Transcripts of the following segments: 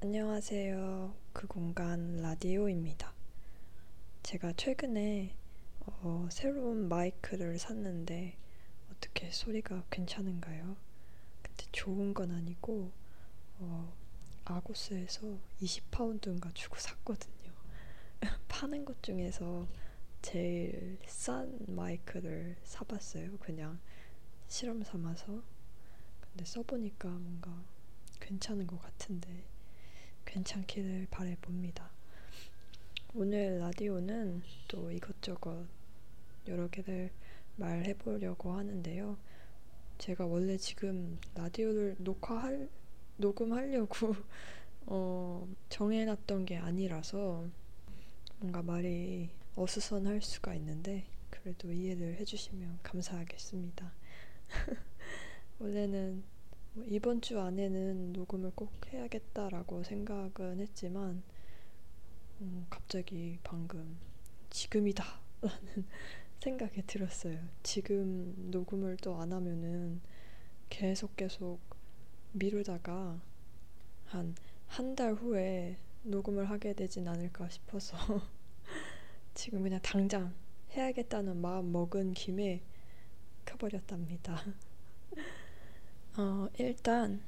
안녕하세요. 그 공간 라디오입니다. 제가 최근에 어, 새로운 마이크를 샀는데 어떻게 소리가 괜찮은가요? 근데 좋은 건 아니고 어, 아고스에서 20파운드인가 주고 샀거든요. 파는 것 중에서 제일 싼 마이크를 사봤어요. 그냥 실험 삼아서. 근데 써보니까 뭔가 괜찮은 것 같은데 괜찮기를 바래봅니다. 오늘 라디오는 또 이것저것 여러 개를 말해보려고 하는데요. 제가 원래 지금 라디오를 녹화할, 녹음하려고 어, 정해놨던 게 아니라서 뭔가 말이 어수선할 수가 있는데 그래도 이해를 해주시면 감사하겠습니다. 원래는 뭐 이번 주 안에는 녹음을 꼭 해야겠다라고 생각은 했지만 음, 갑자기 방금 지금이다 라는 생각이 들었어요. 지금 녹음을 또 안 하면은 계속 계속 미루다가 한 한 달 후에 녹음을 하게 되진 않을까 싶어서 지금 그냥 당장 해야겠다는 마음 먹은 김에 켜버렸답니다. 어, 일단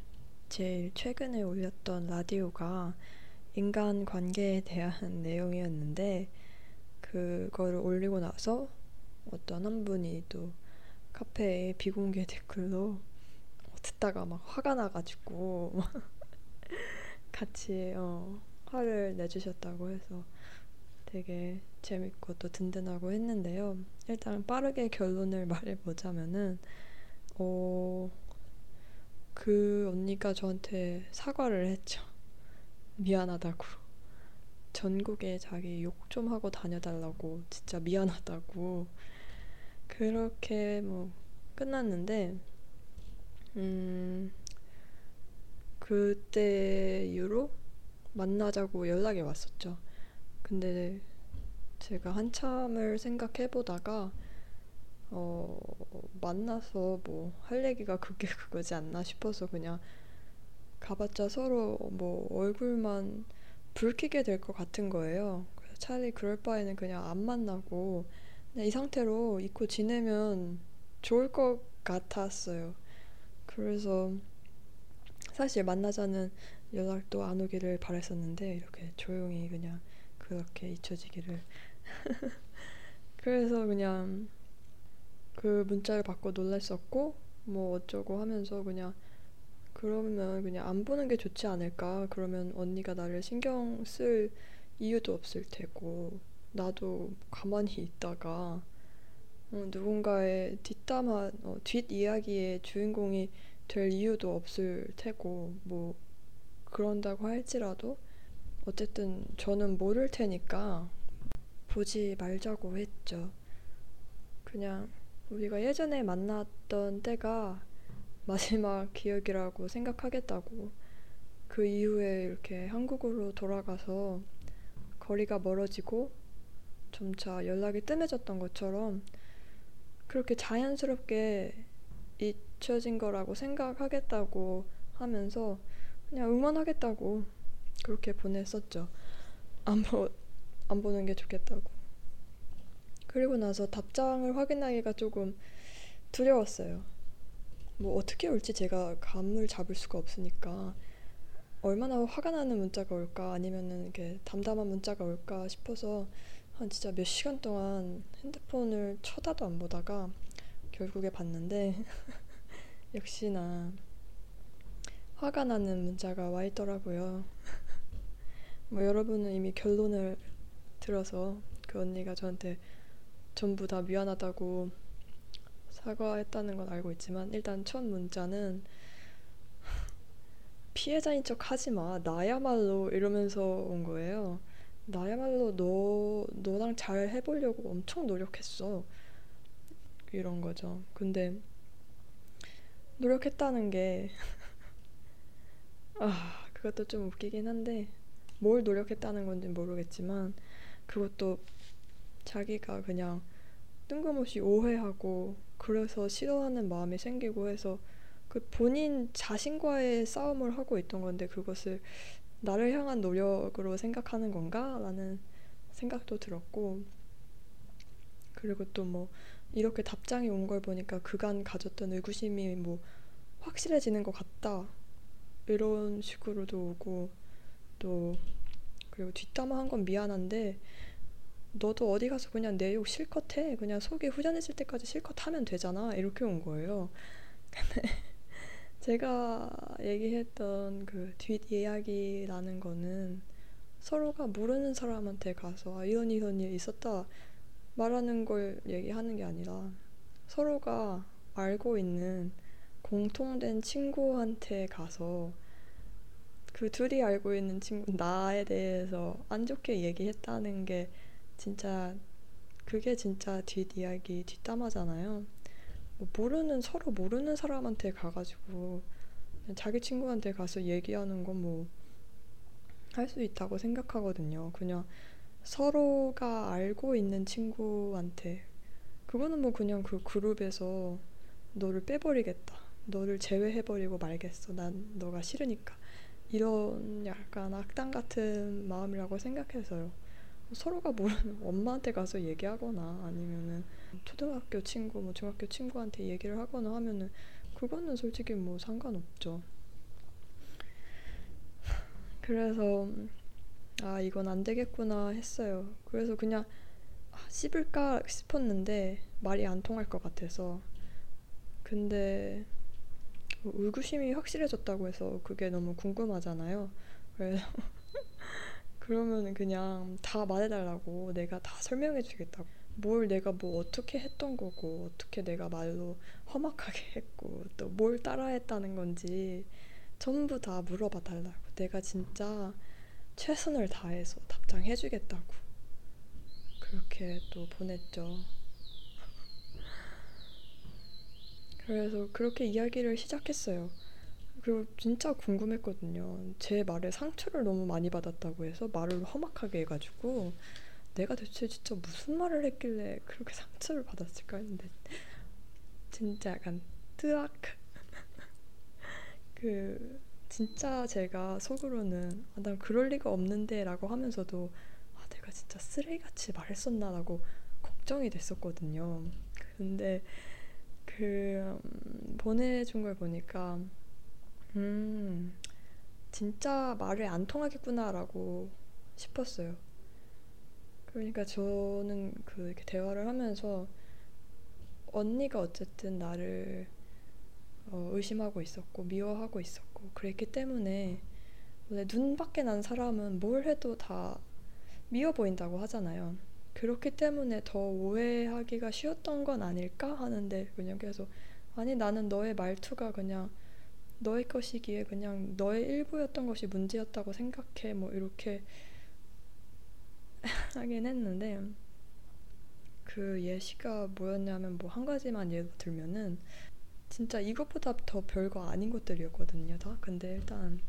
제일 최근에 올렸던 라디오가 인간 관계에 대한 내용이었는데 그거를 올리고 나서 어떤 한 분이 또 카페에 비공개 댓글로 듣다가 막 화가 나가지고 같이 어, 화를 내주셨다고 해서 되게 재밌고 또 든든하고 했는데요. 일단 빠르게 결론을 말해보자면은 어, 그 언니가 저한테 사과를 했죠. 미안하다고. 전국에 자기 욕 좀 하고 다녀달라고 진짜 미안하다고 그렇게 뭐 끝났는데 음 그때 이후로 만나자고 연락이 왔었죠. 근데 제가 한참을 생각해 보다가 어, 만나서 뭐 할 얘기가 그게 그거지 않나 싶어서 그냥 가봤자 서로 뭐 얼굴만 붉히게 될 것 같은 거예요. 그래서 차라리 그럴 바에는 그냥 안 만나고 그냥 이 상태로 잊고 지내면 좋을 것 같았어요. 그래서 사실 만나자는 연락도 안 오기를 바랬었는데 이렇게 조용히 그냥 그렇게 잊혀지기를 그래서 그냥 그 문자를 받고 놀랐었고 뭐 어쩌고 하면서 그냥 그러면 그냥 안 보는 게 좋지 않을까 그러면 언니가 나를 신경 쓸 이유도 없을 테고 나도 가만히 있다가 어, 누군가의 뒷담화 어, 뒷 이야기의 주인공이 될 이유도 없을 테고 뭐 그런다고 할지라도 어쨌든 저는 모를 테니까 보지 말자고 했죠. 그냥 우리가 예전에 만났던 때가 마지막 기억이라고 생각하겠다고 그 이후에 이렇게 한국으로 돌아가서 거리가 멀어지고 점차 연락이 뜸해졌던 것처럼 그렇게 자연스럽게 잊혀진 거라고 생각하겠다고 하면서 그냥 응원하겠다고 그렇게 보냈었죠. 안, 보, 안 보는 게 좋겠다고. 그리고 나서 답장을 확인하기가 조금 두려웠어요. 뭐 어떻게 올지 제가 감을 잡을 수가 없으니까 얼마나 화가 나는 문자가 올까 아니면은 이렇게 담담한 문자가 올까 싶어서 한 진짜 몇 시간 동안 핸드폰을 쳐다도 안 보다가 결국에 봤는데 역시나 화가 나는 문자가 와 있더라고요. 뭐 여러분은 이미 결론을 들어서 그 언니가 저한테 전부 다 미안하다고 사과했다는 건 알고 있지만 일단 첫 문자는 피해자인 척 하지 마. 나야말로 이러면서 온 거예요. 나야말로 너 너랑 잘 해보려고 엄청 노력했어. 이런 거죠. 근데 노력했다는 게 아, 그것도 좀 웃기긴 한데 뭘 노력했다는 건지 모르겠지만 그것도 자기가 그냥 뜬금없이 오해하고 그래서 싫어하는 마음이 생기고 해서 그 본인 자신과의 싸움을 하고 있던 건데 그것을 나를 향한 노력으로 생각하는 건가? 라는 생각도 들었고 그리고 또 뭐 이렇게 답장이 온 걸 보니까 그간 가졌던 의구심이 뭐 확실해지는 것 같다 이런 식으로도 오고 또 그리고 뒷담화한 건 미안한데 너도 어디 가서 그냥 내 욕 실컷 해. 그냥 속이 후련해질 때까지 실컷 하면 되잖아. 이렇게 온 거예요. 근데 제가 얘기했던 그 뒷이야기라는 거는 서로가 모르는 사람한테 가서 아, 이런 이런 일 있었다. 말하는 걸 얘기하는 게 아니라 서로가 알고 있는 공통된 친구한테 가서 그 둘이 알고 있는 친구 나에 대해서 안 좋게 얘기했다는 게 진짜 그게 진짜 뒷이야기 뒷담화잖아요. 뭐 모르는 서로 모르는 사람한테 가가지고 자기 친구한테 가서 얘기하는 건 뭐 할 수 있다고 생각하거든요. 그냥 서로가 알고 있는 친구한테 그거는 뭐 그냥 그 그룹에서 너를 빼버리겠다. 너를 제외해버리고 말겠어. 난 너가 싫으니까. 이런 약간 악당 같은 마음이라고 생각해서요. 서로가 모르는 엄마한테 가서 얘기하거나 아니면은 초등학교 친구, 뭐 중학교 친구한테 얘기를 하거나 하면은 그거는 솔직히 뭐 상관없죠. 그래서 아 이건 안 되겠구나 했어요. 그래서 그냥 아, 씹을까 싶었는데 말이 안 통할 것 같아서 근데 뭐 의구심이 확실해졌다고 해서 그게 너무 궁금하잖아요. 그래서 그러면 그냥 다 말해달라고 내가 다 설명해주겠다고. 뭘 내가 뭐 어떻게 했던 거고 어떻게 내가 말로 험악하게 했고 또 뭘 따라했다는 건지 전부 다 물어봐 달라고. 내가 진짜 최선을 다해서 답장해주겠다고 그렇게 또 보냈죠. 그래서 그렇게 이야기를 시작했어요. 그리고 진짜 궁금했거든요. 제 말에 상처를 너무 많이 받았다고 해서 말을 험악하게 해가지고 내가 대체 진짜 무슨 말을 했길래 그렇게 상처를 받았을까 했는데 진짜 약간 뜨악 그 진짜 제가 속으로는 아, 난 그럴 리가 없는데 라고 하면서도 아, 내가 진짜 쓰레기같이 말했었나 라고 걱정이 됐었거든요. 근데 그 음, 보내준 걸 보니까 음 진짜 말을 안 통하겠구나 라고 싶었어요. 그러니까 저는 그 이렇게 대화를 하면서 언니가 어쨌든 나를 어, 의심하고 있었고 미워하고 있었고 그랬기 때문에 눈밖에 난 사람은 뭘 해도 다 미워 보인다고 하잖아요. 그렇기 때문에 더 오해하기가 쉬웠던 건 아닐까 하는데 그냥 계속 아니 나는 너의 말투가 그냥 너의 것이기에 그냥 너의 일부였던 것이 문제였다고 생각해 뭐 이렇게 하긴 했는데 그 예시가 뭐였냐면 뭐 한 가지만 예로 들면은 진짜 이것보다 더 별거 아닌 것들이었거든요, 다. 근데 일단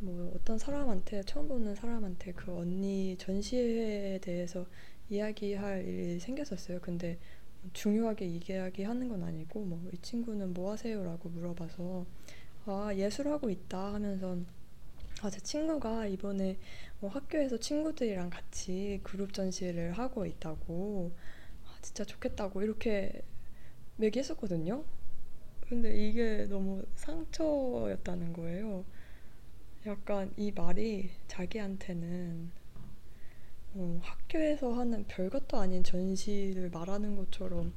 뭐 어떤 사람한테 처음 보는 사람한테 그 언니 전시회에 대해서 이야기할 일이 생겼었어요. 근데 중요하게 이야기하는 건 아니고 뭐 이 친구는 뭐 하세요라고 물어봐서 아 예술하고 있다 하면서 아 제 친구가 이번에 뭐 학교에서 친구들이랑 같이 그룹 전시를 하고 있다고 아 진짜 좋겠다고 이렇게 얘기했었거든요. 근데 이게 너무 상처였다는 거예요. 약간 이 말이 자기한테는 어, 학교에서 하는 별것도 아닌 전시를 말하는 것처럼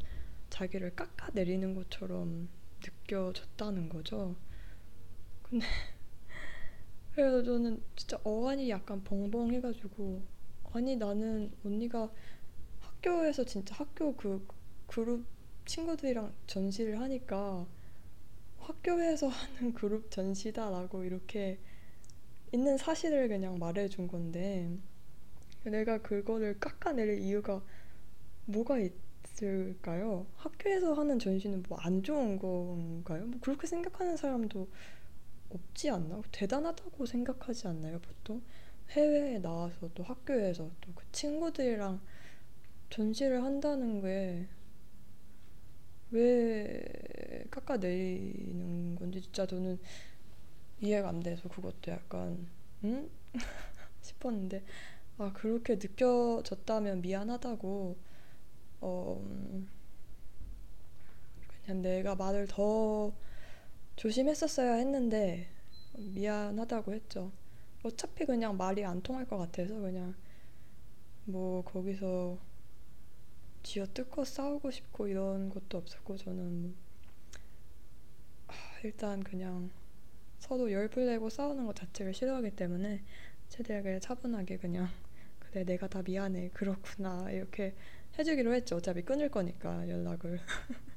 자기를 깎아내리는 것처럼 느껴졌다는 거죠. 근데 그래서 저는 진짜 어안이 약간 벙벙해가지고 아니 나는 언니가 학교에서 진짜 학교 그 그룹 친구들이랑 전시를 하니까 학교에서 하는 그룹 전시다라고 이렇게 있는 사실을 그냥 말해준 건데 내가 그거를 깎아낼 이유가 뭐가 있을까요? 학교에서 하는 전시는 뭐 안 좋은 건가요? 뭐 그렇게 생각하는 사람도 없지 않나? 대단하다고 생각하지 않나요, 보통? 해외에 나와서 또 학교에서 또 그 친구들이랑 전시를 한다는 게 왜 깎아내리는 건지 진짜 저는 이해가 안 돼서 그것도 약간 응? 싶었는데 아 그렇게 느껴졌다면 미안하다고 어 음, 그냥 내가 말을 더 조심했었어야 했는데 미안하다고 했죠. 어차피 그냥 말이 안 통할 것 같아서 그냥 뭐 거기서 쥐어뜯고 싸우고 싶고 이런 것도 없었고 저는 뭐 일단 그냥 서로 열불 내고 싸우는 것 자체를 싫어하기 때문에 그냥 차분하게 그냥 그래 내가 다 미안해. 그렇구나. 이렇게 해주기로 했죠. 어차피 끊을 거니까 연락을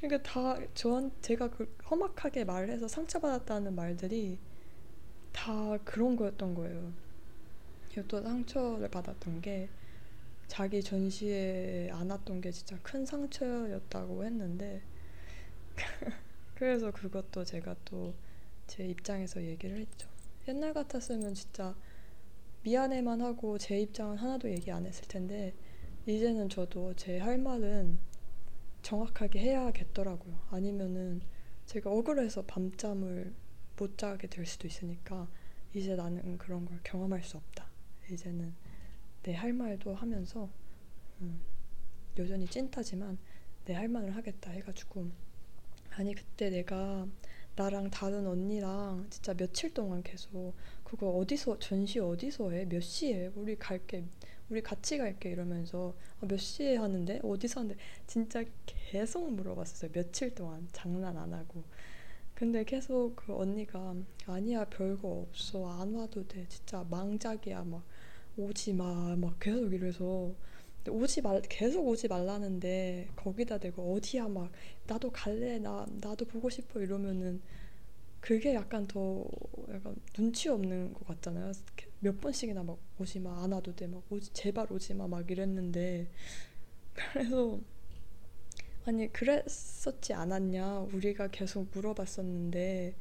그러니까 다 저한 제가 그 험악하게 말해서 상처받았다는 말들이 다 그런 거였던 거예요. 또 상처를 받았던 게 자기 전시에 안 왔던 게 진짜 큰 상처였다고 했는데 그래서 그것도 제가 또 제 입장에서 얘기를 했죠. 옛날 같았으면 진짜 미안해만 하고 제 입장은 하나도 얘기 안 했을 텐데 이제는 저도 제 할 말은 정확하게 해야겠더라고요. 아니면은 제가 억울해서 밤잠을 못 자게 될 수도 있으니까 이제 나는 그런 걸 경험할 수 없다. 이제는 내 할 말도 하면서 음, 여전히 찐따지만 내 할 말을 하겠다 해가지고 아니 그때 내가 나랑 다른 언니랑 진짜 며칠 동안 계속 그거 어디서 전시 어디서 해? 몇 시에? 우리 갈게. 우리 같이 갈게 이러면서 아, 몇 시에 하는데? 어디서 하는데? 진짜 계속 물어봤었어요. 며칠 동안 장난 안 하고. 근데 계속 그 언니가 아니야 별거 없어 안 와도 돼 진짜 망작이야 막 오지 마 막 계속 이래서 오지 말 계속 오지 말라는데 거기다 대고 어디야 막 나도 갈래 나 나도 보고 싶어 이러면은 그게 약간 더 약간 눈치 없는 것 같잖아요. 몇 번씩이나 막 오지 마 안 와도 돼 막 오지 제발 오지 마 막 이랬는데 그래서 아니 그랬었지 않았냐? 우리가 계속 물어봤었는데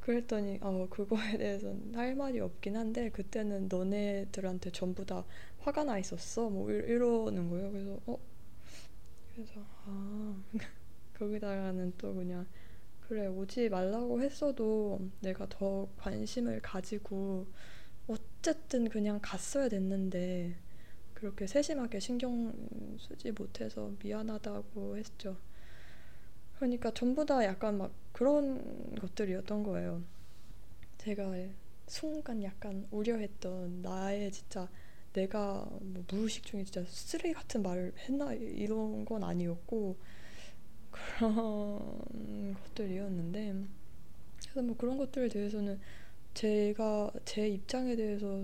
그랬더니 어 그거에 대해서는 할 말이 없긴 한데 그때는 너네들한테 전부 다 화가 나 있었어? 뭐 이러는 거예요. 그래서 어? 그래서 아 거기다가는 또 그냥 그래 오지 말라고 했어도 내가 더 관심을 가지고 어쨌든 그냥 갔어야 됐는데 그렇게 세심하게 신경 쓰지 못해서 미안하다고 했죠. 그러니까 전부 다 약간 막 그런 것들이었던 거예요. 제가 순간 약간 우려했던 나의 진짜 내가 뭐 무의식 중에 진짜 쓰레기 같은 말을 했나 이런 건 아니었고 그런 것들이었는데 그래서 뭐 그런 것들에 대해서는 제가 제 입장에 대해서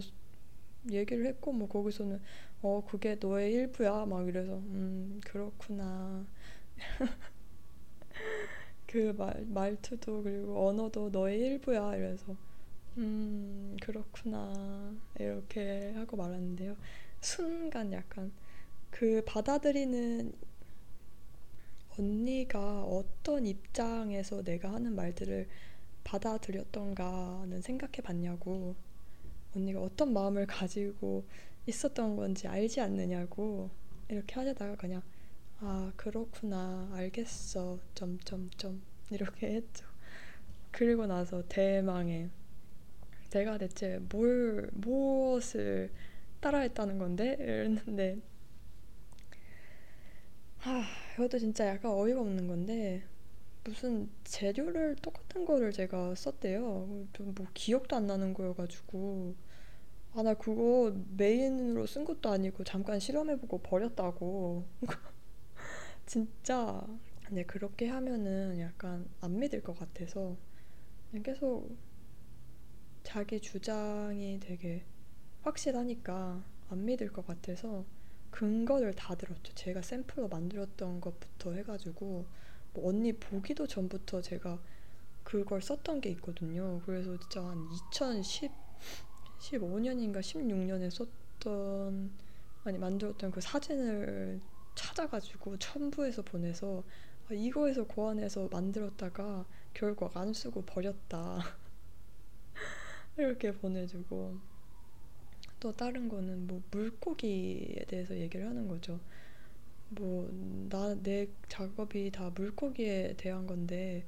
얘기를 했고 뭐 거기서는 어 그게 너의 일부야 막 이래서 음 그렇구나. 그 말 말투도 그리고 언어도 너의 일부야 이래서 음 그렇구나. 이렇게 하고 말았는데요. 순간 약간 그 받아들이는 언니가 어떤 입장에서 내가 하는 말들을 받아들였던가는 생각해 봤냐고 언니가 어떤 마음을 가지고 있었던 건지 알지 않느냐고 이렇게 하려다가 그냥 아 그렇구나 알겠어 점점점 이렇게 했죠. 그리고 나서 대망의 내가 대체 뭘 무엇을 따라했다는 건데 이랬는데 아 이것도 진짜 약간 어이가 없는 건데 무슨 재료를 똑같은 거를 제가 썼대요. 좀 뭐 기억도 안 나는 거여가지고 아, 나 그거 메인으로 쓴 것도 아니고 잠깐 실험해보고 버렸다고. 진짜. 근데 그렇게 하면은 약간 안 믿을 것 같아서 그냥 계속 자기 주장이 되게 확실하니까 안 믿을 것 같아서 근거를 다 들었죠. 제가 샘플로 만들었던 것부터 해가지고 뭐 언니 보기도 전부터 제가 그걸 썼던 게 있거든요. 그래서 진짜 한 2010, 15년인가 16년에 썼던 아니 만들었던 그 사진을 찾아가지고 첨부해서 보내서 아, 이거에서 고안해서 만들었다가 결국 안 쓰고 버렸다 이렇게 보내주고 또 다른 거는 뭐 물고기에 대해서 얘기를 하는 거죠. 뭐 나 내 작업이 다 물고기에 대한 건데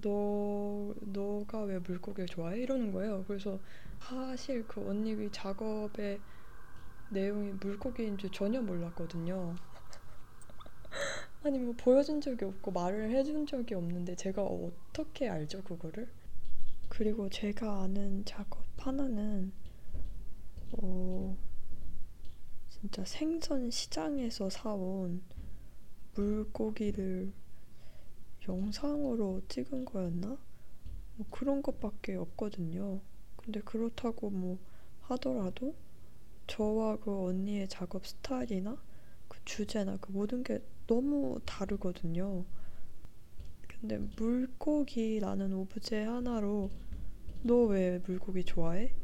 너 너가 왜 물고기를 좋아해? 이러는 거예요. 그래서 사실 그 언니 작업의 내용이 물고기인 줄 전혀 몰랐거든요. 아니 뭐 보여준 적이 없고 말을 해준 적이 없는데 제가 어떻게 알죠 그거를? 그리고 제가 아는 작업 하나는 어 진짜 생선 시장에서 사온 물고기를 영상으로 찍은 거였나? 뭐 그런 것밖에 없거든요. 근데 그렇다고 뭐 하더라도 저와 그 언니의 작업 스타일이나 그 주제나 그 모든 게 너무 다르거든요. 근데 물고기라는 오브제 하나로 너 왜 물고기 좋아해?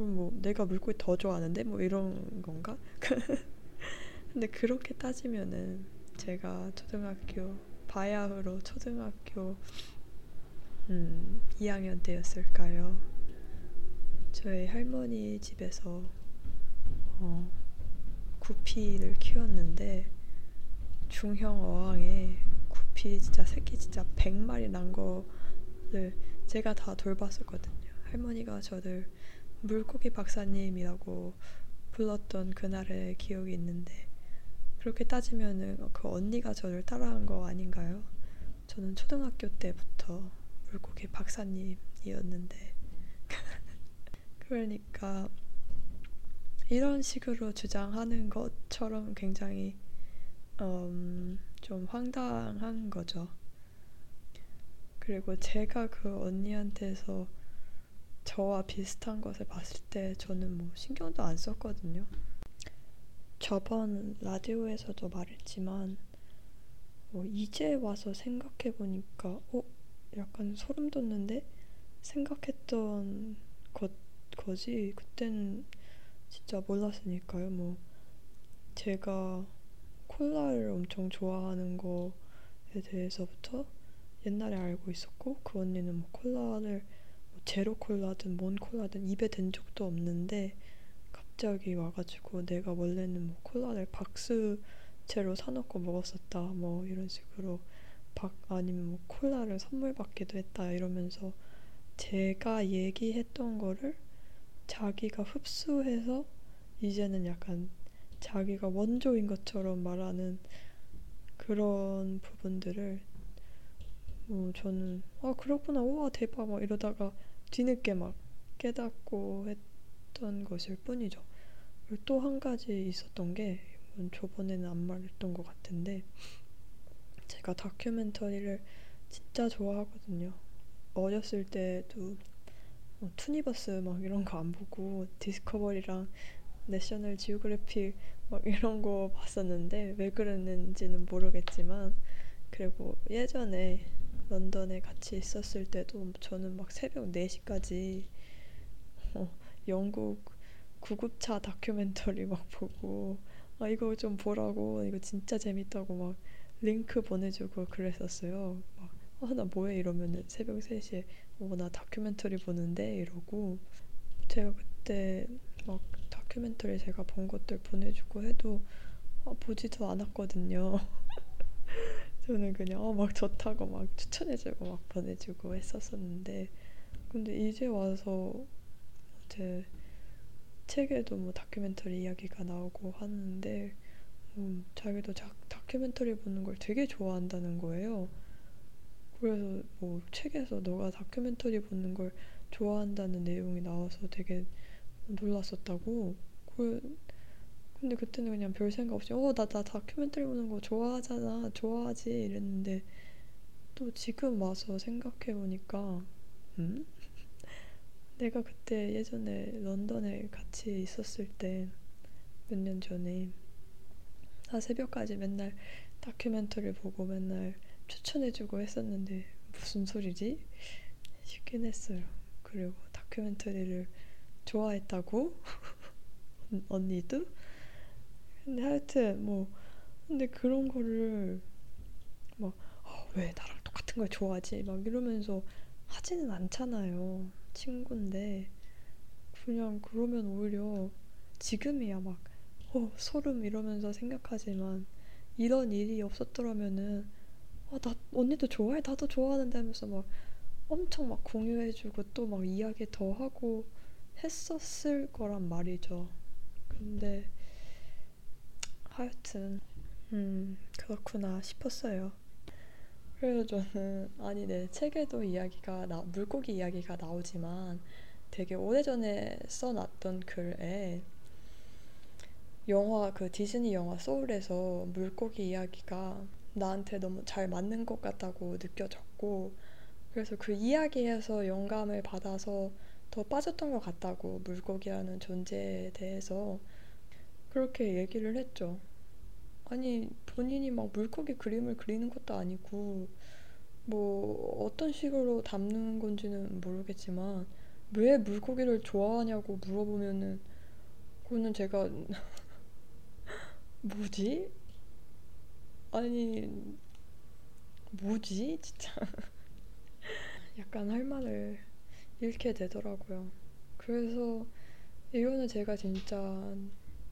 그럼 뭐 내가 물고기 더 좋아하는데 뭐 이런 건가? 근데 그렇게 따지면은 제가 초등학교 바야흐로 초등학교 음, 2학년 때였을까요? 저희 할머니 집에서 어, 구피를 키웠는데 중형 어항에 구피 진짜 새끼 진짜 100마리 난 거를 제가 다 돌봤었거든요. 할머니가 저를 물고기 박사님이라고 불렀던 그날의 기억이 있는데 그렇게 따지면은 그 언니가 저를 따라한 거 아닌가요? 저는 초등학교 때부터 물고기 박사님이었는데 그러니까 이런 식으로 주장하는 것처럼 굉장히 음, 좀 황당한 거죠. 그리고 제가 그 언니한테서 저와 비슷한 것을 봤을 때 저는 뭐 신경도 안 썼거든요. 저번 라디오에서도 말했지만 뭐 이제 와서 생각해 보니까 어 약간 소름 돋는데 생각했던 것 거지 그때는 진짜 몰랐으니까요. 뭐 제가 콜라를 엄청 좋아하는 거에 대해서부터 옛날에 알고 있었고 그 언니는 뭐 콜라를 뭐 제로 콜라든 뭔 콜라든 입에 댄 적도 없는데 갑자기 와가지고 내가 원래는 뭐 콜라를 박스채로 사놓고 먹었었다 뭐 이런 식으로 박 아니면 뭐 콜라를 선물 받기도 했다 이러면서 제가 얘기했던 거를 자기가 흡수해서 이제는 약간 자기가 원조인 것처럼 말하는 그런 부분들을 뭐 저는 아 그렇구나. 우와 대박. 막 이러다가 뒤늦게 막 깨닫고 했던 것일 뿐이죠. 또 한 가지 있었던 게 이건 저번에는 안 말했던 것 같은데 제가 다큐멘터리를 진짜 좋아하거든요. 어렸을 때도 뭐 투니버스 막 이런 거 안 보고 디스커버리랑 내셔널 지오그래픽 막 이런 거 봤었는데 왜 그랬는지는 모르겠지만 그리고 예전에 런던에 같이 있었을 때도 저는 막 새벽 4시까지 어, 영국 구급차 다큐멘터리 막 보고 아 이거 좀 보라고 이거 진짜 재밌다고 막 링크 보내주고 그랬었어요. 막 아, 나 뭐해 이러면은 새벽 3시에 어, 나 다큐멘터리 보는데 이러고 제가 그때 막 다큐멘터리 제가 본 것들 보내주고 해도 아, 보지도 않았거든요. 저는 그냥 어, 막 좋다고 막 추천해주고 막 보내주고 했었었는데 근데 이제 와서 제 책에도 뭐 다큐멘터리 이야기가 나오고 하는데 음, 자기도 자, 다큐멘터리 보는 걸 되게 좋아한다는 거예요. 그래서 뭐 책에서 너가 다큐멘터리 보는 걸 좋아한다는 내용이 나와서 되게 놀랐었다고. 그 근데 그때는 그냥 별 생각 없이 어나 나 다큐멘터리 보는 거 좋아하잖아 좋아하지 이랬는데 또 지금 와서 생각해 보니까 음? 내가 그때 예전에 런던에 같이 있었을 때 몇 년 전에 나 새벽까지 맨날 다큐멘터리 보고 맨날 추천해주고 했었는데 무슨 소리지? 싶긴 했어요. 그리고 다큐멘터리를 좋아했다고? 언니도? 근데 하여튼 뭐 근데 그런 거를 막왜 어, 나랑 똑같은 걸 좋아하지? 막 이러면서 하지는 않잖아요. 친구인데 그냥 그러면 오히려 지금이야 막 어, 소름 이러면서 생각하지만 이런 일이 없었더라면은 아, 나 언니도 좋아해 나도 좋아하는데 하면서 막 엄청 막 공유해주고 또 막 이야기 더 하고 했었을 거란 말이죠. 근데 하여튼 음 그렇구나 싶었어요. 그래서 저는 아니 내 책에도 이야기가 나 물고기 이야기가 나오지만 되게 오래전에 써놨던 글에 영화 그 디즈니 영화 소울에서 물고기 이야기가 나한테 너무 잘 맞는 것 같다고 느껴졌고 그래서 그 이야기에서 영감을 받아서 더 빠졌던 것 같다고 물고기라는 존재에 대해서 그렇게 얘기를 했죠. 아니 본인이 막 물고기 그림을 그리는 것도 아니고 뭐 어떤 식으로 담는 건지는 모르겠지만 왜 물고기를 좋아하냐고 물어보면은 그거는 제가 뭐지? 아니 뭐지? 진짜 약간 할 말을 잃게 되더라고요. 그래서 이거는 제가 진짜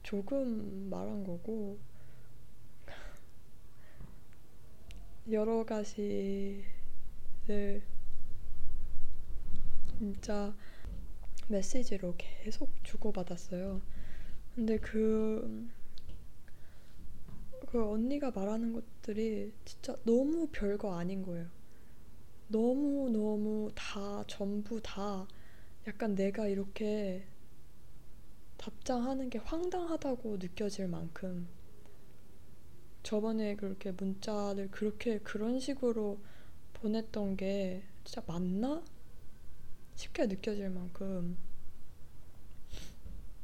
조금 말한 거고 여러 가지를 진짜 메시지로 계속 주고받았어요. 근데 그, 그 언니가 말하는 것들이 진짜 너무 별거 아닌 거예요. 너무너무 다, 전부 다 약간 내가 이렇게 답장하는 게 황당하다고 느껴질 만큼 저번에 그렇게 문자를 그렇게 그런 식으로 보냈던 게 진짜 맞나? 쉽게 느껴질 만큼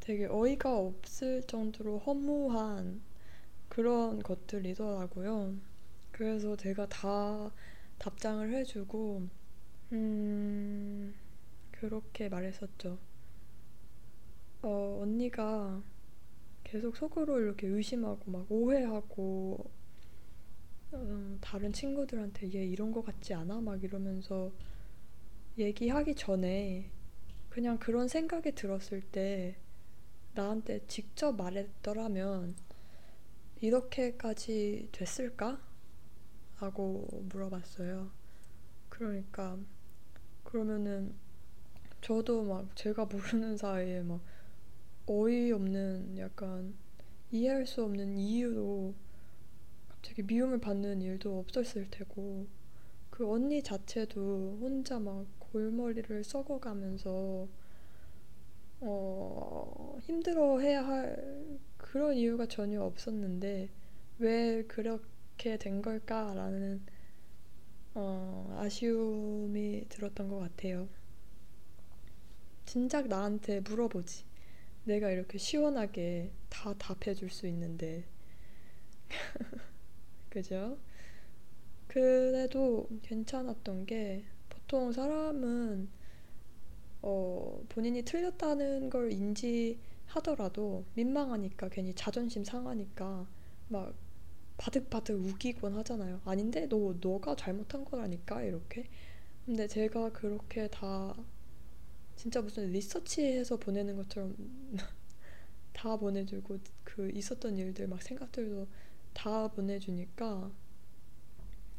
되게 어이가 없을 정도로 허무한 그런 것들이더라고요. 그래서 제가 다 답장을 해주고, 음, 그렇게 말했었죠. 어, 언니가 계속 속으로 이렇게 의심하고 막 오해하고 어, 다른 친구들한테 얘 이런 거 같지 않아? 막 이러면서 얘기하기 전에 그냥 그런 생각이 들었을 때 나한테 직접 말했더라면 이렇게까지 됐을까? 라고 물어봤어요. 그러니까 그러면은 저도 막 제가 모르는 사이에 막 어이없는 약간 이해할 수 없는 이유로 갑자기 미움을 받는 일도 없었을 테고 그 언니 자체도 혼자 막 골머리를 썩어가면서 어 힘들어 해야 할 그런 이유가 전혀 없었는데 왜 그렇게 된 걸까라는 어 아쉬움이 들었던 것 같아요. 진작 나한테 물어보지. 내가 이렇게 시원하게 다 답해줄 수 있는데. 그죠? 그래도 괜찮았던 게 보통 사람은 어, 본인이 틀렸다는 걸 인지하더라도 민망하니까 괜히 자존심 상하니까 막 바득바득 우기곤 하잖아요. 아닌데 너 너가 잘못한 거라니까 이렇게. 근데 제가 그렇게 다 진짜 무슨 리서치해서 보내는 것처럼 다 보내주고 그 있었던 일들 막 생각들도 다 보내주니까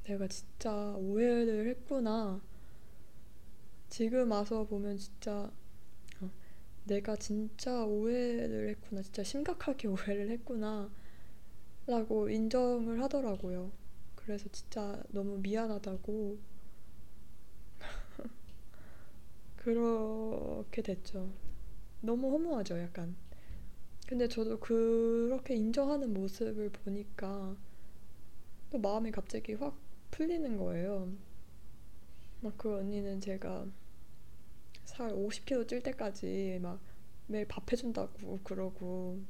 내가 진짜 오해를 했구나. 지금 와서 보면 진짜 어, 내가 진짜 오해를 했구나. 진짜 심각하게 오해를 했구나. 라고 인정을 하더라고요. 그래서 진짜 너무 미안하다고 그렇게 됐죠. 너무 허무하죠, 약간. 근데 저도 그렇게 인정하는 모습을 보니까 또 마음이 갑자기 확 풀리는 거예요. 막 그 언니는 제가 살 50kg 찔 때까지 막 매일 밥 해준다고 그러고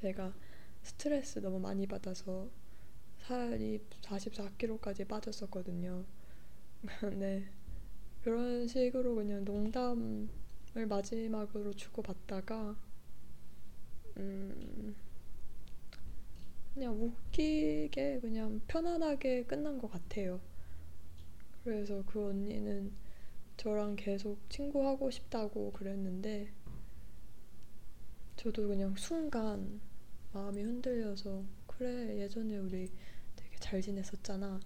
제가 스트레스 너무 많이 받아서 살이 44kg까지 빠졌었거든요. 네. 그런 식으로 그냥 농담을 마지막으로 주고받다가 음 그냥 웃기게 그냥 편안하게 끝난 것 같아요. 그래서 그 언니는 저랑 계속 친구하고 싶다고 그랬는데 저도 그냥 순간 마음이 흔들려서 그래 예전에 우리 되게 잘 지냈었잖아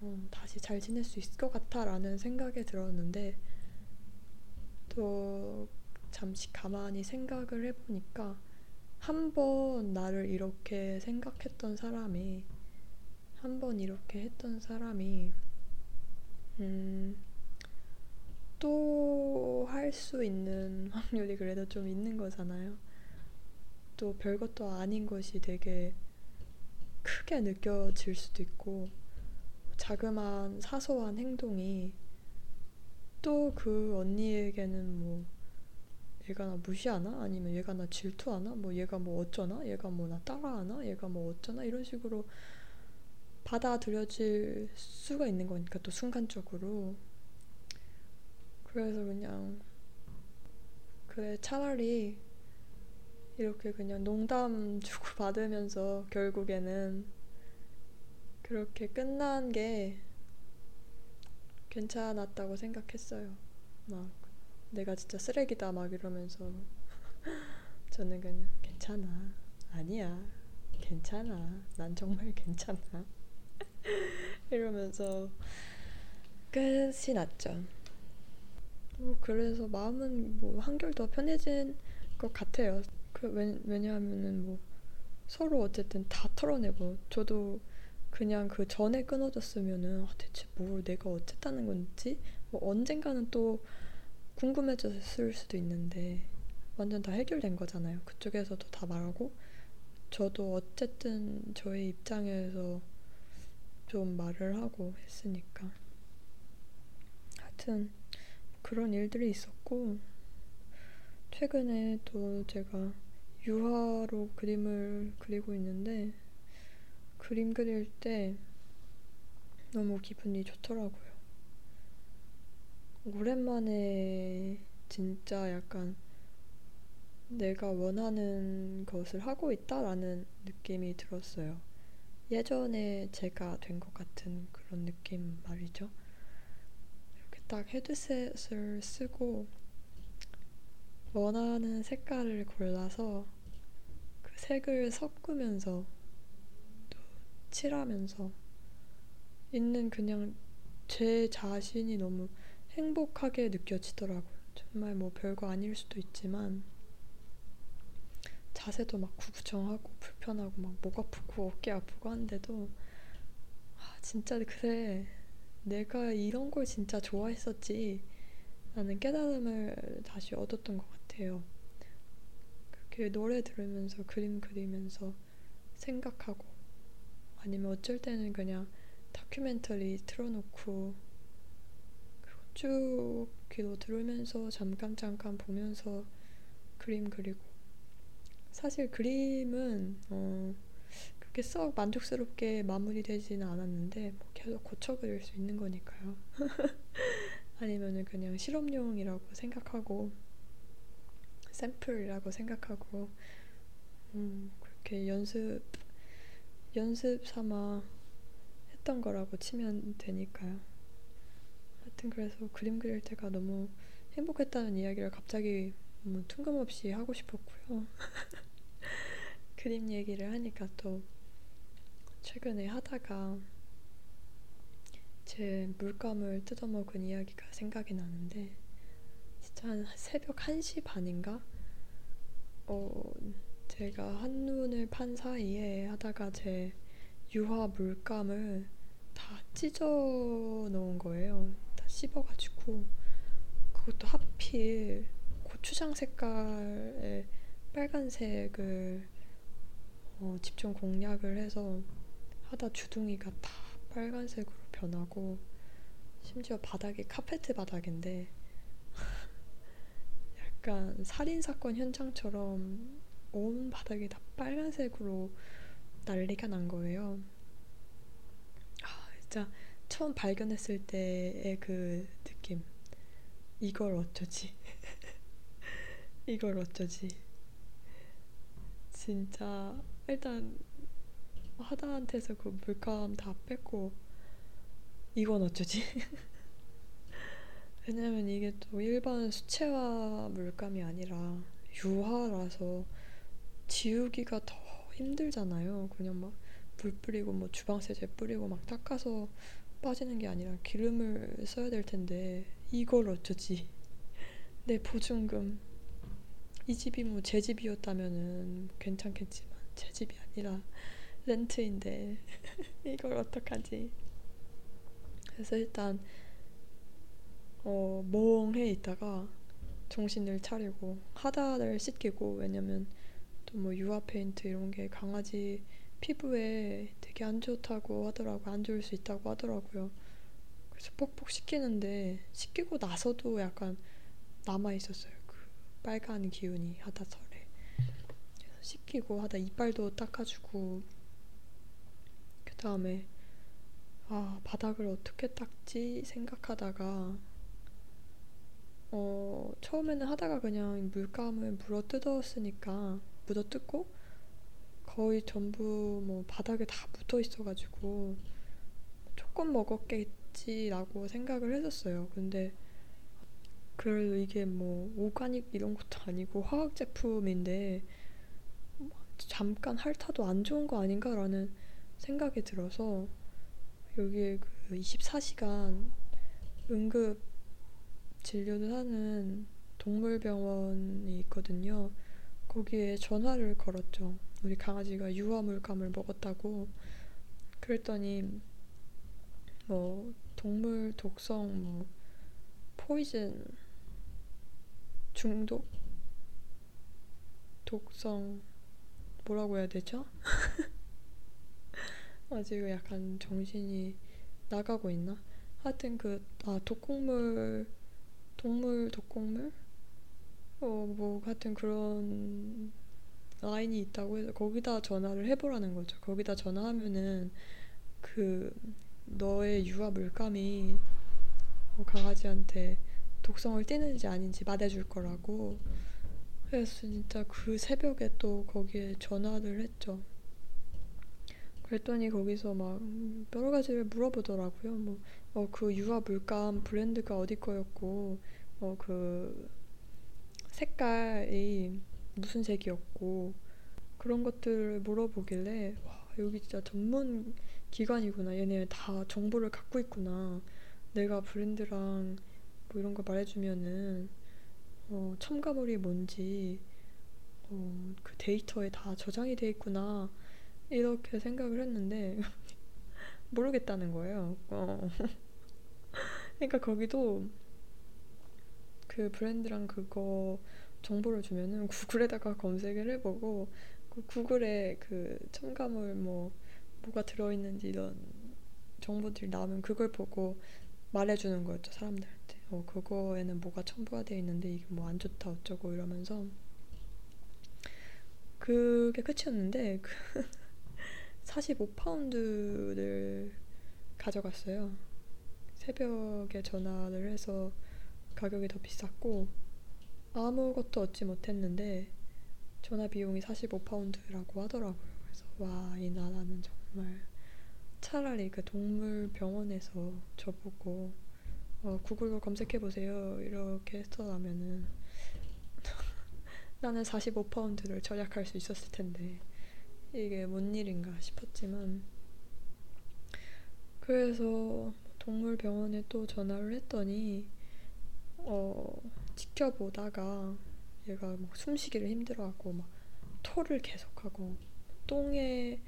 어, 다시 잘 지낼 수 있을 것 같아라는 생각이 들었는데 또 잠시 가만히 생각을 해보니까 한 번 나를 이렇게 생각했던 사람이 한 번 이렇게 했던 사람이 음, 또 할 수 있는 확률이 그래도 좀 있는 거잖아요. 또 별것도 아닌 것이 되게 크게 느껴질 수도 있고 자그마한 사소한 행동이 또 그 언니에게는 뭐 얘가 나 무시하나? 아니면 얘가 나 질투하나? 뭐 얘가 뭐 어쩌나? 얘가 뭐 나 따라하나? 얘가 뭐 어쩌나? 이런 식으로 받아들여질 수가 있는 거니까 또 순간적으로 그래서 그냥 그래 차라리 이렇게 그냥 농담 주고 받으면서 결국에는 그렇게 끝난 게 괜찮았다고 생각했어요. 막 내가 진짜 쓰레기다 막 이러면서 저는 그냥 괜찮아. 아니야. 괜찮아. 난 정말 괜찮아. 이러면서 끝이 났죠. 뭐 그래서 마음은 뭐 한결 더 편해진 것 같아요. 그 왜, 왜냐하면은 뭐 서로 어쨌든 다 털어내고 저도 그냥 그 전에 끊어졌으면은 아, 대체 뭘 내가 어쨌다는 건지? 뭐 언젠가는 또 궁금해졌을 수도 있는데 완전 다 해결된 거잖아요. 그쪽에서도 다 말하고. 저도 어쨌든 저의 입장에서 좀 말을 하고 했으니까. 하여튼 그런 일들이 있었고 최근에 또 제가 유화로 그림을 그리고 있는데 그림 그릴 때 너무 기분이 좋더라고요. 오랜만에 진짜 약간 내가 원하는 것을 하고 있다라는 느낌이 들었어요. 예전에 제가 된 것 같은 그런 느낌 말이죠. 이렇게 딱 헤드셋을 쓰고 원하는 색깔을 골라서 그 색을 섞으면서 또 칠하면서 있는 그냥 제 자신이 너무 행복하게 느껴지더라고요. 정말 뭐 별거 아닐 수도 있지만 자세도 막 구부정하고 불편하고 막 목 아프고 어깨 아프고 한데도 아 진짜 그래 내가 이런 걸 진짜 좋아했었지 라는 깨달음을 다시 얻었던 것 같아요. 그렇게 노래 들으면서 그림 그리면서 생각하고 아니면 어쩔 때는 그냥 다큐멘터리 틀어놓고 쭉 귀로 들으면서 잠깐 잠깐 보면서 그림 그리고 사실 그림은 어 그렇게 썩 만족스럽게 마무리되지는 않았는데 뭐 계속 고쳐 그릴 수 있는 거니까요. 아니면은 그냥 실험용이라고 생각하고 샘플이라고 생각하고 음 그렇게 연습 연습 삼아 했던 거라고 치면 되니까요. 하여튼 그래서 그림 그릴 때가 너무 행복했다는 이야기를 갑자기 뭐 뜬금없이 하고 싶었고요. 그림 얘기를 하니까 또 최근에 하다가 제 물감을 뜯어먹은 이야기가 생각이 나는데 진짜 한 새벽 1시 반인가? 어, 제가 한눈을 판 사이에 하다가 제 유화 물감을 다 찢어 놓은 거예요. 씹어가지고 그것도 하필 고추장 색깔의 빨간색을 어, 집중 공략을 해서 하다 주둥이가 다 빨간색으로 변하고 심지어 바닥이 카페트 바닥인데 약간 살인 사건 현장처럼 온 바닥이 다 빨간색으로 난리가 난 거예요. 아, 진짜 처음 발견했을 때의 그 느낌. 이걸 어쩌지? 이걸 어쩌지? 진짜 일단 하다한테서 그 물감 다 뺐고 이건 어쩌지? 왜냐면 이게 또 일반 수채화 물감이 아니라 유화라서 지우기가 더 힘들잖아요. 그냥 막 물 뿌리고 뭐 주방 세제 뿌리고 막 닦아서 빠지는 게 아니라 기름을 써야 될 텐데 이걸 어쩌지? 내 보증금 이 집이 뭐 제 집이었다면은 괜찮겠지만 제 집이 아니라 렌트인데 이걸 어떡하지? 그래서 일단 어 멍해 있다가 정신을 차리고 하다를 씻기고 왜냐면 또 뭐 유화 페인트 이런 게 강아지 피부에 되게 안 좋다고 하더라고 안 좋을 수 있다고 하더라고요. 그래서 뽁뽁 씻기는데 씻기고 나서도 약간 남아 있었어요. 그 빨간 기운이 하다설에 씻기고 하다 이빨도 닦아주고 그 다음에 아 바닥을 어떻게 닦지 생각하다가 어 처음에는 하다가 그냥 물감을 물어 뜯었으니까 묻어 뜯고 거의 전부 뭐 바닥에 다 묻어 있어가지고 조금 먹었겠지라고 생각을 했었어요. 근데 그래도 이게 뭐 오가닉 이런 것도 아니고 화학 제품인데 잠깐 핥아도 안 좋은 거 아닌가라는 생각이 들어서 여기에 그 24시간 응급 진료를 하는 동물병원이 있거든요. 거기에 전화를 걸었죠. 우리 강아지가 유화물감을 먹었다고. 그랬더니 뭐 동물 독성 뭐 포이즌 중독 독성 뭐라고 해야 되죠? 아직 약간 정신이 나가고 있나? 하여튼 그아 독곡물 동물 독곡물 어뭐 하여튼 그런 라인이 있다고 해서 거기다 전화를 해보라는 거죠. 거기다 전화하면은 그 너의 유아 물감이 뭐 강아지한테 독성을 띠는지 아닌지 말해줄 거라고. 그래서 진짜 그 새벽에 또 거기에 전화를 했죠. 그랬더니 거기서 막 여러 가지를 물어보더라고요. 뭐, 어, 그 유아 물감 브랜드가 어디 거였고, 어, 그 색깔이 무슨 색이었고 그런 것들을 물어보길래 와 여기 진짜 전문 기관이구나 얘네 다 정보를 갖고 있구나 내가 브랜드랑 뭐 이런 거 말해주면은 어, 첨가물이 뭔지 어, 그 데이터에 다 저장이 돼 있구나 이렇게 생각을 했는데 모르겠다는 거예요. 어. 그러니까 거기도 그 브랜드랑 그거 정보를 주면은 구글에다가 검색을 해보고 그 구글에 그 첨가물 뭐 뭐가 들어있는지 이런 정보들이 나오면 그걸 보고 말해주는 거였죠 사람들한테. 어 그거에는 뭐가 첨부가 돼 있는데 이게 뭐 안 좋다 어쩌고 이러면서. 그게 끝이었는데 그 45파운드를 가져갔어요. 새벽에 전화를 해서 가격이 더 비쌌고 아무것도 얻지 못했는데 전화 비용이 45파운드라고 하더라고요. 그래서 와, 이 나라는 정말 차라리 그 동물 병원에서 저보고 어, 구글로 검색해 보세요 이렇게 했더라면은 나는 45파운드를 절약할 수 있었을 텐데 이게 뭔 일인가 싶었지만 그래서 동물 병원에 또 전화를 했더니 어 지켜보다가 얘가 막 숨쉬기를 힘들어하고 막 토를 계속하고 똥에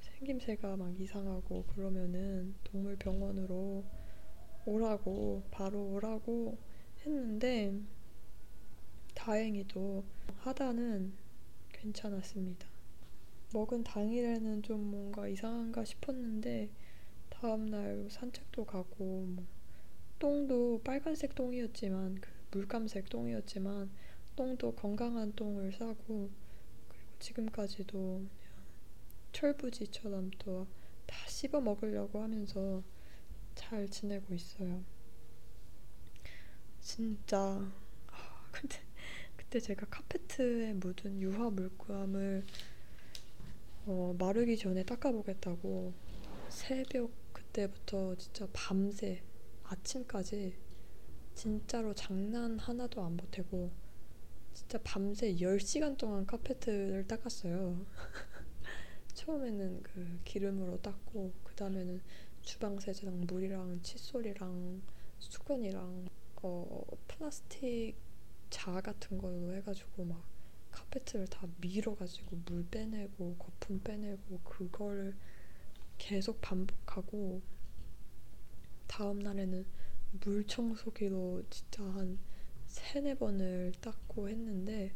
생김새가 막 이상하고 그러면은 동물 병원으로 오라고 바로 오라고 했는데 다행히도 하다는 괜찮았습니다. 먹은 당일에는 좀 뭔가 이상한가 싶었는데 다음날 산책도 가고 뭐 똥도 빨간색 똥이었지만 그 물감색 똥이었지만 똥도 건강한 똥을 싸고 그리고 지금까지도 철부지처럼 또 다 씹어 먹으려고 하면서 잘 지내고 있어요. 진짜 아, 근데 그때 제가 카페트에 묻은 유화 물감을 어, 마르기 전에 닦아보겠다고 새벽 그때부터 진짜 밤새 아침까지 진짜로 장난 하나도 안 보태고 진짜 밤새 10시간 동안 카페트를 닦았어요. 처음에는 그 기름으로 닦고 그 다음에는 주방 세제랑 물이랑 칫솔이랑 수건이랑 어 플라스틱 자 같은 걸로 해가지고 막 카페트를 다 밀어가지고 물 빼내고 거품 빼내고 그걸 계속 반복하고 다음 날에는 물 청소기로 진짜 한 세네 번을 닦고 했는데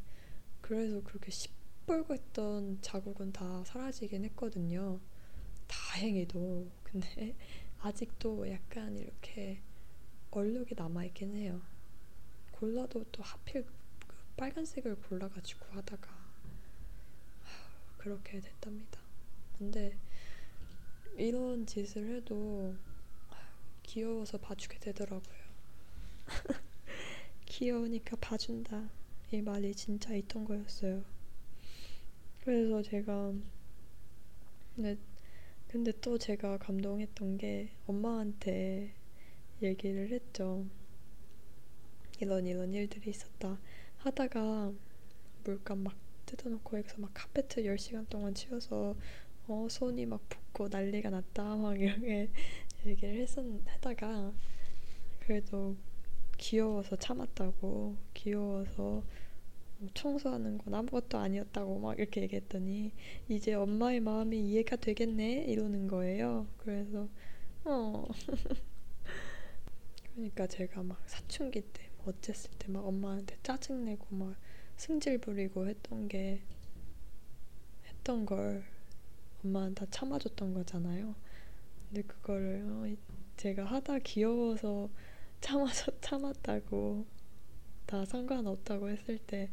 그래서 그렇게 시뻘겋던 했 자국은 다 사라지긴 했거든요. 다행히도 근데 아직도 약간 이렇게 얼룩이 남아있긴 해요. 골라도 또 하필 그 빨간색을 골라가지고 하다가 그렇게 됐답니다. 근데 이런 짓을 해도 귀여워서 봐주게 되더라고요. 귀여우니까 봐준다. 이 말이 진짜 있던 거였어요. 그래서 제가 근데, 근데 또 제가 감동했던 게 엄마한테 얘기를 했죠. 이런 이런 일들이 있었다. 하다가 물감 막 뜯어놓고 여기서 막 카페트 10시간 동안 치워서 어, 손이 막 붓고 난리가 났다. 막 이렇게 얘기를 했었, 하다가 그래도 귀여워서 참았다고 귀여워서 뭐 청소하는 건 아무것도 아니었다고 막 이렇게 얘기했더니 이제 엄마의 마음이 이해가 되겠네 이러는 거예요. 그래서 어 그러니까 제가 막 사춘기 때뭐 어쨌을 때 막 엄마한테 짜증내고 막 승질 부리고 했던 게 했던 걸 엄마는 다 참아줬던 거잖아요. 근데 그거를 어, 제가 하다 귀여워서 참아서 참았다고 다 상관없다고 했을 때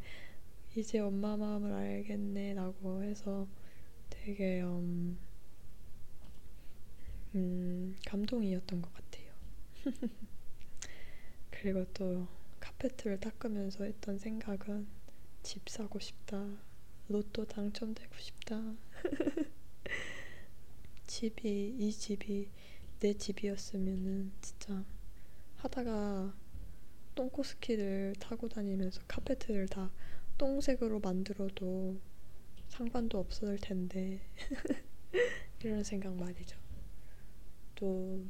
이제 엄마 마음을 알겠네 라고 해서 되게 음, 음 감동이었던 것 같아요. 그리고 또 카페트를 닦으면서 했던 생각은 집 사고 싶다. 로또 당첨되고 싶다. 집이 이 집이 내 집이었으면은 진짜 하다가 똥코스키를 타고 다니면서 카페트를 다 똥색으로 만들어도 상관도 없을 텐데 이런 생각 말이죠. 또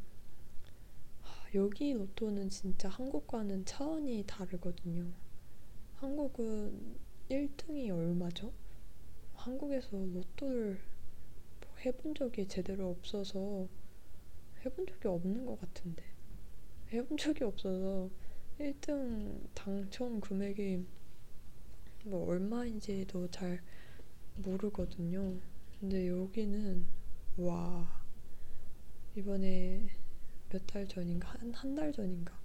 여기 로또는 진짜 한국과는 차원이 다르거든요. 한국은 1등이 얼마죠? 한국에서 로또를 뭐 해본 적이 제대로 없어서 해본 적이 없는 것 같은데. 해본 적이 없어서 1등 당첨 금액이 뭐 얼마인지도 잘 모르거든요. 근데 여기는 와 이번에 몇 달 전인가? 한 한 달 전인가?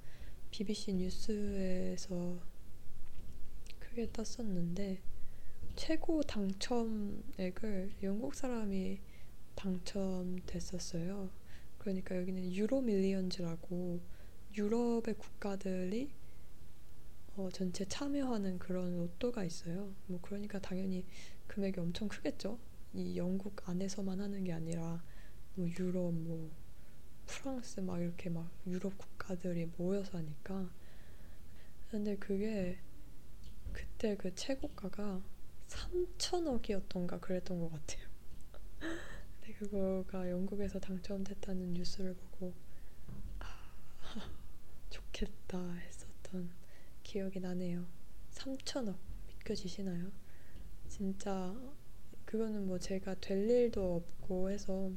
BBC 뉴스에서 크게 떴었는데 최고 당첨액을 영국 사람이 당첨됐었어요. 그러니까 여기는 유로 밀리언즈라고 유럽의 국가들이 어, 전체 참여하는 그런 로또가 있어요. 뭐 그러니까 당연히 금액이 엄청 크겠죠. 이 영국 안에서만 하는 게 아니라 뭐 유럽, 뭐 프랑스 막 이렇게 막 유럽 국가들이 모여서 하니까. 근데 그게 그때 그 최고가가 3천억이었던가 그랬던 것 같아요. 그거가 영국에서 당첨됐다는 뉴스를 보고 좋겠다 했었던 기억이 나네요. 3천억 믿겨지시나요? 진짜 그거는 뭐 제가 될 일도 없고 해서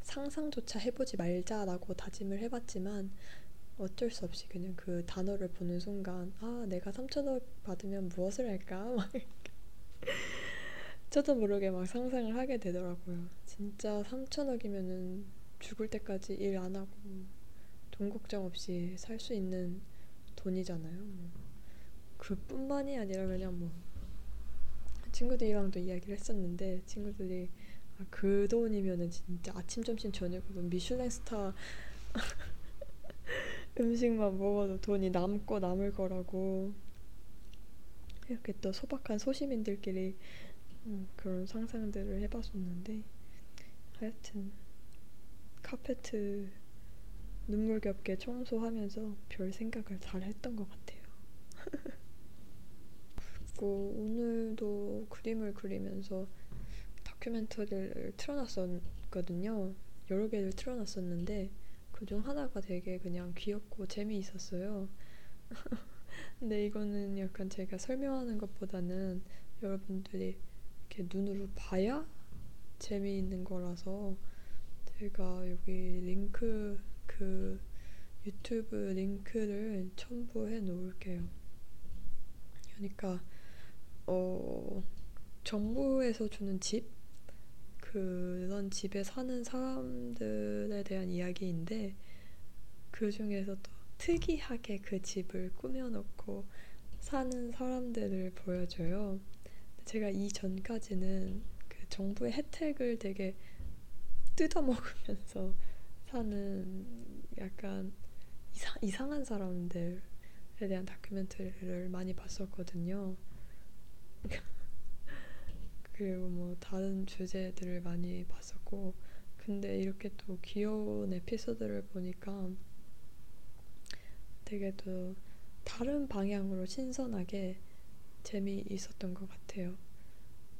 상상조차 해보지 말자라고 다짐을 해봤지만 어쩔 수 없이 그냥 그 단어를 보는 순간 아 내가 3천억 받으면 무엇을 할까 막 저도 모르게 막 상상을 하게 되더라고요. 진짜 3천억이면은 죽을 때까지 일 안 하고 돈 걱정 없이 살 수 있는 돈이잖아요. 뭐. 그뿐만이 아니라 그냥 뭐 친구들이랑도 이야기를 했었는데 친구들이 아, 그 돈이면은 진짜 아침 점심 저녁으로 미슐랭 스타 음식만 먹어도 돈이 남고 남을 거라고 이렇게 또 소박한 소시민들끼리 음, 그런 상상들을 해봤었는데 하여튼 카페트 눈물겹게 청소하면서 별 생각을 잘 했던 것 같아요. 그리고 오늘도 그림을 그리면서 다큐멘터리를 틀어놨었거든요. 여러 개를 틀어놨었는데 그중 하나가 되게 그냥 귀엽고 재미있었어요. 근데 이거는 약간 제가 설명하는 것보다는 여러분들이 이렇게 눈으로 봐야 재미있는 거라서 제가 여기 링크 그 유튜브 링크를 첨부해 놓을게요. 그러니까 어 정부에서 주는 집 그런 집에 사는 사람들에 대한 이야기인데 그 중에서도 특이하게 그 집을 꾸며놓고 사는 사람들을 보여줘요. 제가 이 전까지는 그 정부의 혜택을 되게 뜯어먹으면서 사는 약간 이상, 이상한 사람들에 대한 다큐멘터리를 많이 봤었거든요. 그리고 뭐 다른 주제들을 많이 봤었고 근데 이렇게 또 귀여운 에피소드를 보니까 되게 또 다른 방향으로 신선하게 재미있었던 것 같아요.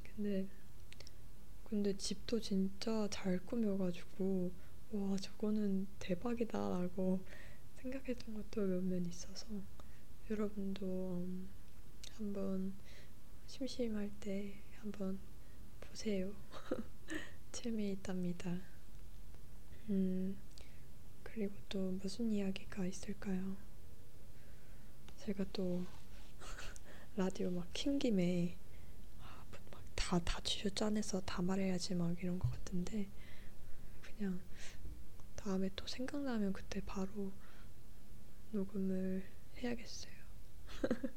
근데 근데 집도 진짜 잘 꾸며가지고 와 저거는 대박이다라고 생각했던 것도 몇몇 있어서 여러분도 음, 한번 심심할 때 한번 보세요. 재미있답니다. 음, 그리고 또 무슨 이야기가 있을까요? 제가 또 라디오 막 킨 김에 아, 막다 다 주저 짜내서 다 말해야지 막 이런 것 같은데 그냥 다음에 또 생각나면 그때 바로 녹음을 해야겠어요.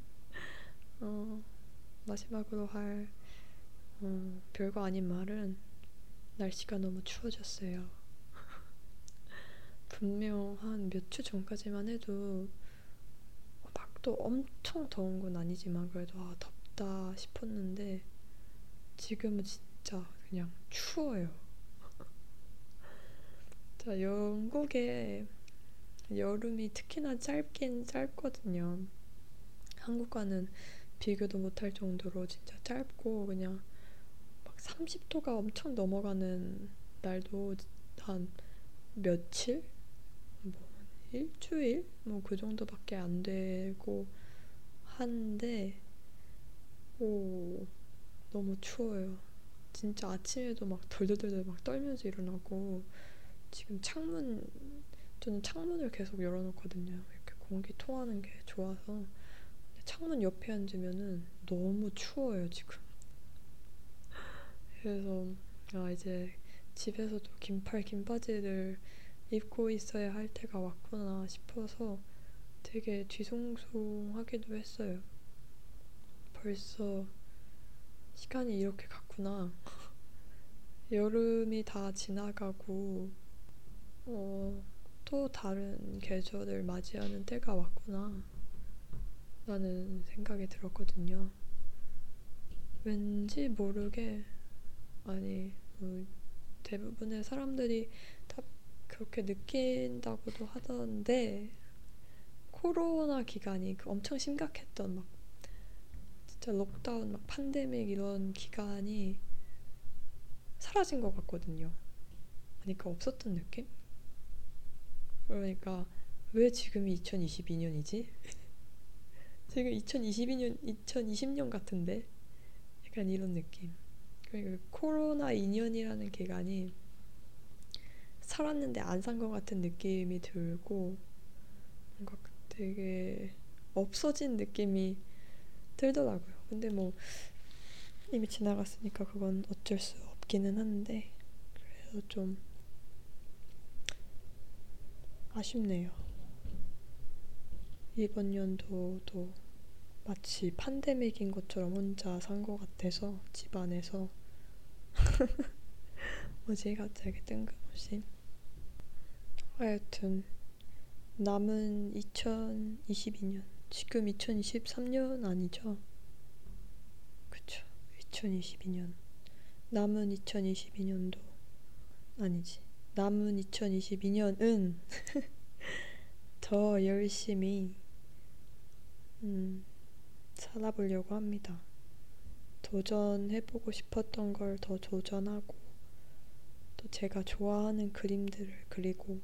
어, 마지막으로 할 어, 별거 아닌 말은 날씨가 너무 추워졌어요. 분명 한 몇 주 전까지만 해도 막 또 엄청 더운 건 아니지만 그래도 아, 덥다 싶었는데 지금은 진짜 그냥 추워요. 자, 영국의 여름이 특히나 짧긴 짧거든요. 한국과는 비교도 못할 정도로 진짜 짧고 그냥 30도가 엄청 넘어가는 날도 한 며칠? 뭐 일주일? 뭐 그 정도밖에 안 되고 한데 오 너무 추워요. 진짜 아침에도 막 덜덜덜덜 막 떨면서 일어나고 지금 창문 저는 창문을 계속 열어놓거든요. 이렇게 공기 통하는 게 좋아서 창문 옆에 앉으면은 너무 추워요 지금. 그래서 아 이제 집에서도 긴팔 긴 바지를 입고 있어야 할 때가 왔구나 싶어서 되게 뒤숭숭하기도 했어요. 벌써 시간이 이렇게 갔구나. 여름이 다 지나가고 어, 또 다른 계절을 맞이하는 때가 왔구나. 라는 생각이 들었거든요. 왠지 모르게 아니 뭐 대부분의 사람들이 다 그렇게 느낀다고도 하던데 코로나 기간이 그 엄청 심각했던 막 진짜 록다운 막 판데믹 이런 기간이 사라진 것 같거든요. 그러니까 없었던 느낌? 그러니까 왜 지금이 2022년이지? 지금 2022년, 2020년 같은데? 약간 이런 느낌. 그 코로나 2년이라는 기간이 살았는데 안 산 것 같은 느낌이 들고 뭔가 되게 없어진 느낌이 들더라고요. 근데 뭐 이미 지나갔으니까 그건 어쩔 수 없기는 한데 그래서 좀 아쉽네요. 이번 연도도 마치 판데믹인 것처럼 혼자 산 것 같아서 집 안에서 뭐지 갑자기 뜬금 없이 하여튼 남은 2022년 지금 2023년 아니죠? 그쵸 2022년 남은 2022년도 아니지 남은 2022년은 더 열심히 음, 살아보려고 합니다. 도전해보고 싶었던 걸 더 도전하고 또 제가 좋아하는 그림들을 그리고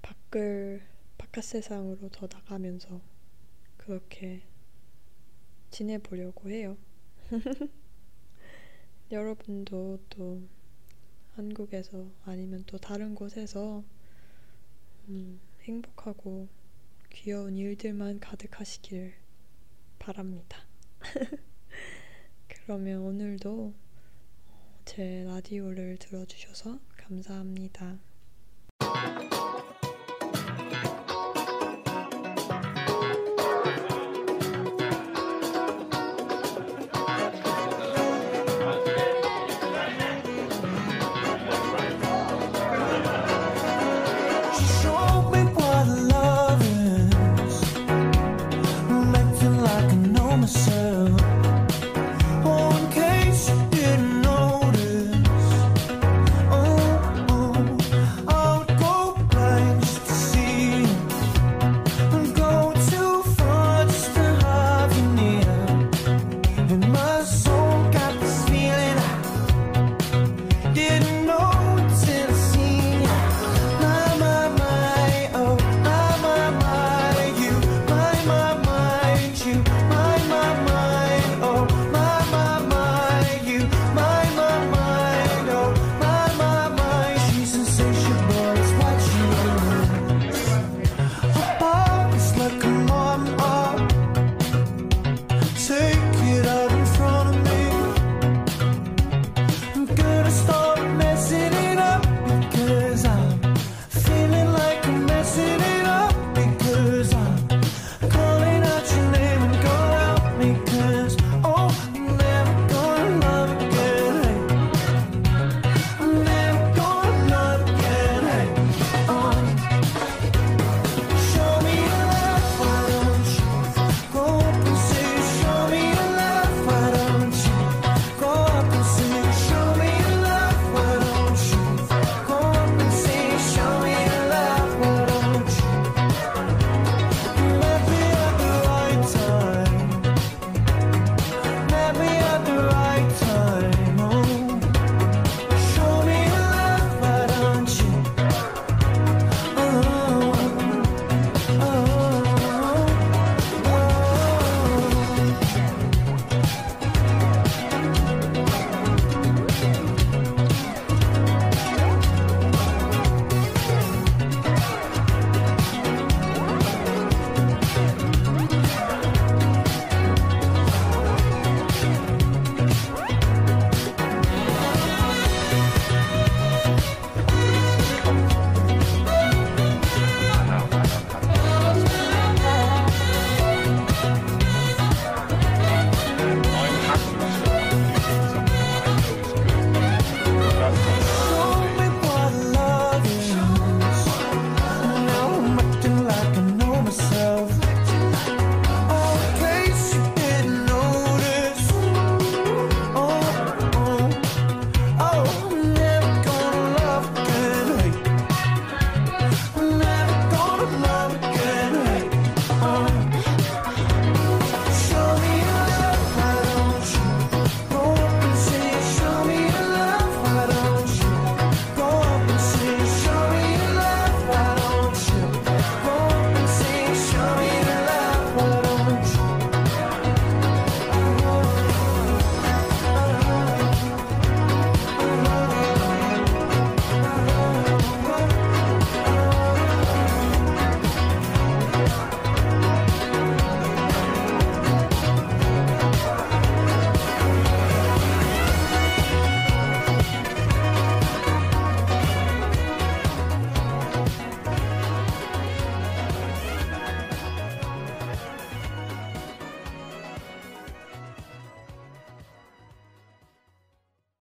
밖을 바깥 세상으로 더 나가면서 그렇게 지내보려고 해요. 여러분도 또 한국에서 아니면 또 다른 곳에서 음, 행복하고 귀여운 일들만 가득하시길 바랍니다. 그러면 오늘도 제 라디오를 들어주셔서 감사합니다.